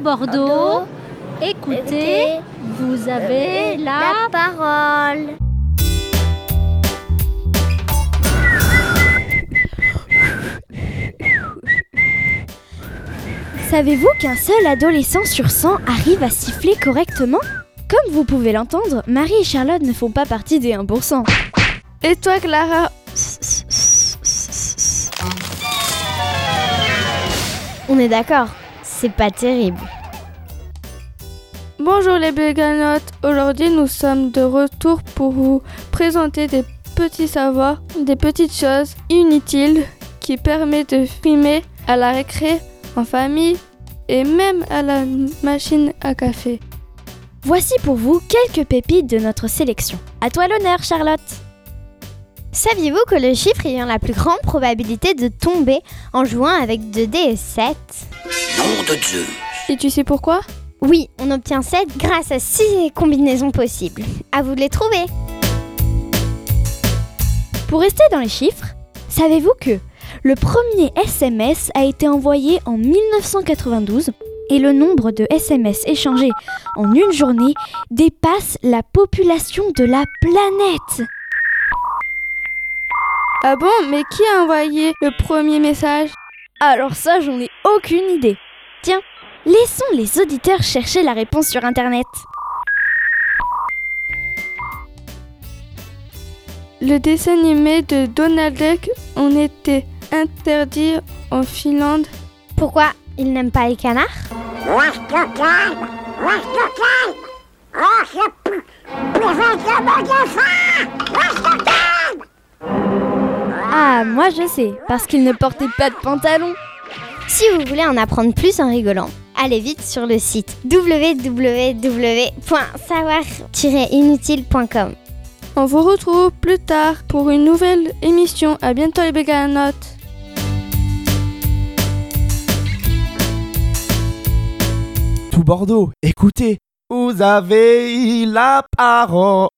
Bordeaux, écoutez, vous avez la... parole. Savez-vous qu'un seul adolescent sur 100 arrive à siffler correctement? Comme vous pouvez l'entendre, Marie et Charlotte ne font pas partie des 1%. Et toi, Clara? On est d'accord, c'est pas terrible. Bonjour les béganotes, aujourd'hui nous sommes de retour pour vous présenter des petits savoirs, des petites choses inutiles qui permettent de frimer à la récré, en famille et même à la machine à café. Voici pour vous quelques pépites de notre sélection. À toi l'honneur Charlotte Saviez-vous que le chiffre ayant la plus grande probabilité de tomber en jouant avec 2D est 7 Nom de Dieu. Et tu sais pourquoi? Oui, on obtient 7 grâce à 6 combinaisons possibles. À vous de les trouver Pour rester dans les chiffres, savez-vous que le premier SMS a été envoyé en 1992 et le nombre de SMS échangés en une journée dépasse la population de la planète Ah bon, mais qui a envoyé le premier message? Alors ça, j'en ai aucune idée. Tiens, laissons les auditeurs chercher la réponse sur Internet. Le dessin animé de Donald Duck en était interdit en Finlande. Pourquoi Ils n'aiment pas les canards? Ah, moi je sais, parce qu'il ne portait pas de pantalon. Si vous voulez en apprendre plus en rigolant, allez vite sur le site www.savoir-inutile.com. On vous retrouve plus tard pour une nouvelle émission. À bientôt les béganotes. Tout Bordeaux, écoutez, vous avez la parole.